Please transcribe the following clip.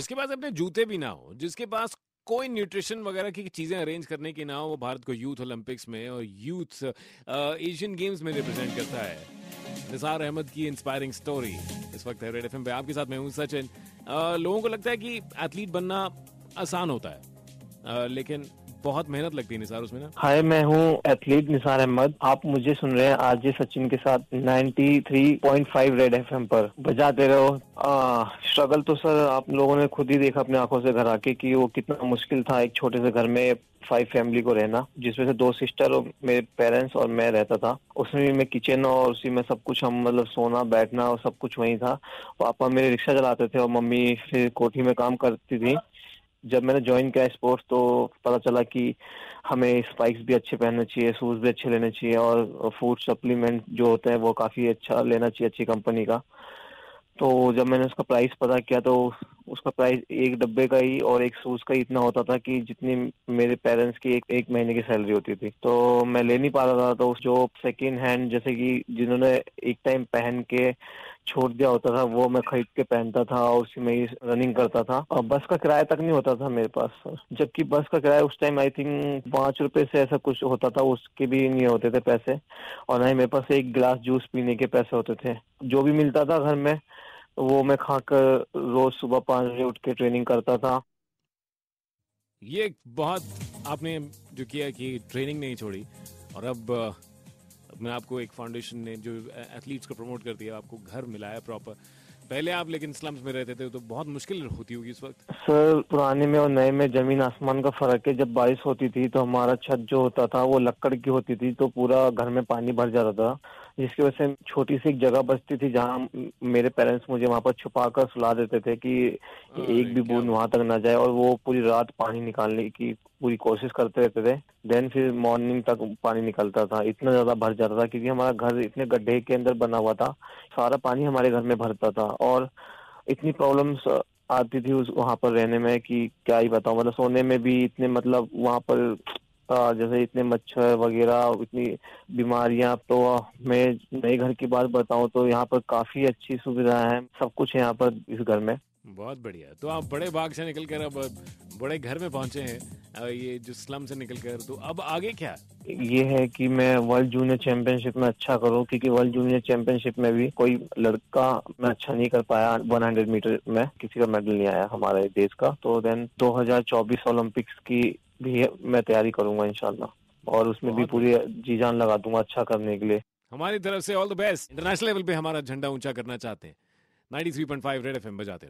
जिसके पास अपने जूते भी ना हो जिसके पास कोई न्यूट्रिशन वगैरह की चीज़ें अरेंज करने की ना हो वो भारत को यूथ ओलंपिक्स में और यूथ एशियन गेम्स में रिप्रेजेंट करता है। निसार अहमद की इंस्पायरिंग स्टोरी इस वक्त है रेड एफएम पे। आपके साथ मैं हूँ सचिन। लोगों को लगता है कि एथलीट बनना आसान होता है। आ, लेकिन बहुत मेहनत लगती है निसार, उसमें ना। हाय, मैं हूँ एथलीट निसार अहमद। आप मुझे सुन रहे हैं आज सचिन के साथ 93.5 रेड एफएम पर। बजाते रहो। स्ट्रगल तो सर आप लोगों ने खुद ही देखा अपने आँखों से घर आके कि वो कितना मुश्किल था एक छोटे से घर में फाइव फैमिली को रहना, जिसमें से दो सिस्टर और मेरे पेरेंट्स और मैं रहता था। उसमें भी मैं किचन और उसी में सब कुछ हम मतलब सोना, बैठना और सब कुछ वही था। पापा मेरे रिक्शा चलाते थे और मम्मी फिर कोठी में काम करती थी। जब मैंने ज्वाइन किया स्पोर्ट्स तो पता चला कि हमें स्पाइक्स भी अच्छे पहनने चाहिए शूज़ भी अच्छे लेने चाहिए और फ़ूड सप्लीमेंट जो होते हैं वो काफ़ी अच्छा लेना चाहिए अच्छी कंपनी का। तो जब मैंने उसका प्राइस पता किया तो उसका प्राइस एक डब्बे का ही और एक शूज़ का ही इतना होता था कि जितनी मेरे पेरेंट्स की एक एक महीने की सैलरी होती थी। तो मैं ले नहीं पा रहा था तो जो सेकेंड हैंड जैसे कि जिन्होंने एक टाइम पहन के छोड़ दिया होता था, वो मैं खरीद के पहनता था और उसी में ही रनिंग करता था। और बस का किराया तक नहीं होता था मेरे पास। जबकि बस का किराया उस टाइम आई थिंक पाँच रुपए से ऐसा कुछ होता था, उसके भी नहीं होते थे पैसे। और ना ही मेरे पास एक गिलास जूस पीने के पैसे होते थे। जो भी मिलता था घर में, वो मैं खाकर रोज सुबह पाँच बजे उठ के ट्रेनिंग करता था। ये बहुत आपने जो किया कि ट्रेनिंग नहीं छोड़ी। और अब मैं आपको एक फाउंडेशन ने जो एथलीट्स को प्रमोट कर दिया, आपको घर मिला है प्रॉपर पहले आप लेकिन स्लम्स में रहते थे तो बहुत मुश्किल होती होगी इस वक्त। सर, पुराने में और नए में ज़मीन आसमान का फ़र्क है, जब बारिश होती थी तो हमारा छत जो होता था, वो लकड़ की होती थी तो पूरा घर में पानी भर जाता था। जिसकी वजह से छोटी सी एक जगह बचती थी जहाँ मेरे पेरेंट्स मुझे वहाँ पर छुपा कर सुला देते थे कि एक भी बूंद वहाँ तक ना जाए और वो पूरी रात पानी निकालने की पूरी कोशिश करते रहते थे। देन फिर मॉर्निंग तक पानी निकलता था। इतना ज़्यादा भर जाता था क्योंकि हमारा घर इतने गड्ढे के अंदर बना हुआ था। सारा पानी हमारे घर में भरता था और इतनी प्रॉब्लम्स आती थी उस वहाँ पर रहने में कि क्या ही बताऊँ। मतलब सोने में भी इतने मतलब वहाँ पर जैसे इतने मच्छर वगैरह, इतनी बीमारियाँ तो मैं नए घर की बात बताऊँ तो यहाँ पर काफ़ी अच्छी सुविधा है, सब कुछ है यहाँ पर इस घर में। बहुत बढ़िया। तो आप बड़े बाग से निकल कर अब बड़े घर में पहुँचे हैं। ये जो स्लम से निकल कर तो अब आगे क्या? ये है कि मैं वर्ल्ड जूनियर चैंपियनशिप में अच्छा करूँ क्योंकि वर्ल्ड जूनियर चैंपियनशिप में भी कोई लड़का मैं अच्छा नहीं कर पाया 100 मीटर में किसी का मेडल नहीं आया हमारे देश का। तो देन 2024 ओलंपिक्स की भी मैं तैयारी करूँगा इनशाला और उसमें भी पूरी जी जान लगा दूँगा अच्छा करने के लिए। हमारी तरफ़ से all the best international level पे हमारा झंडा ऊँचा करना चाहते हैं। 93.5 रेड एफएम बजाते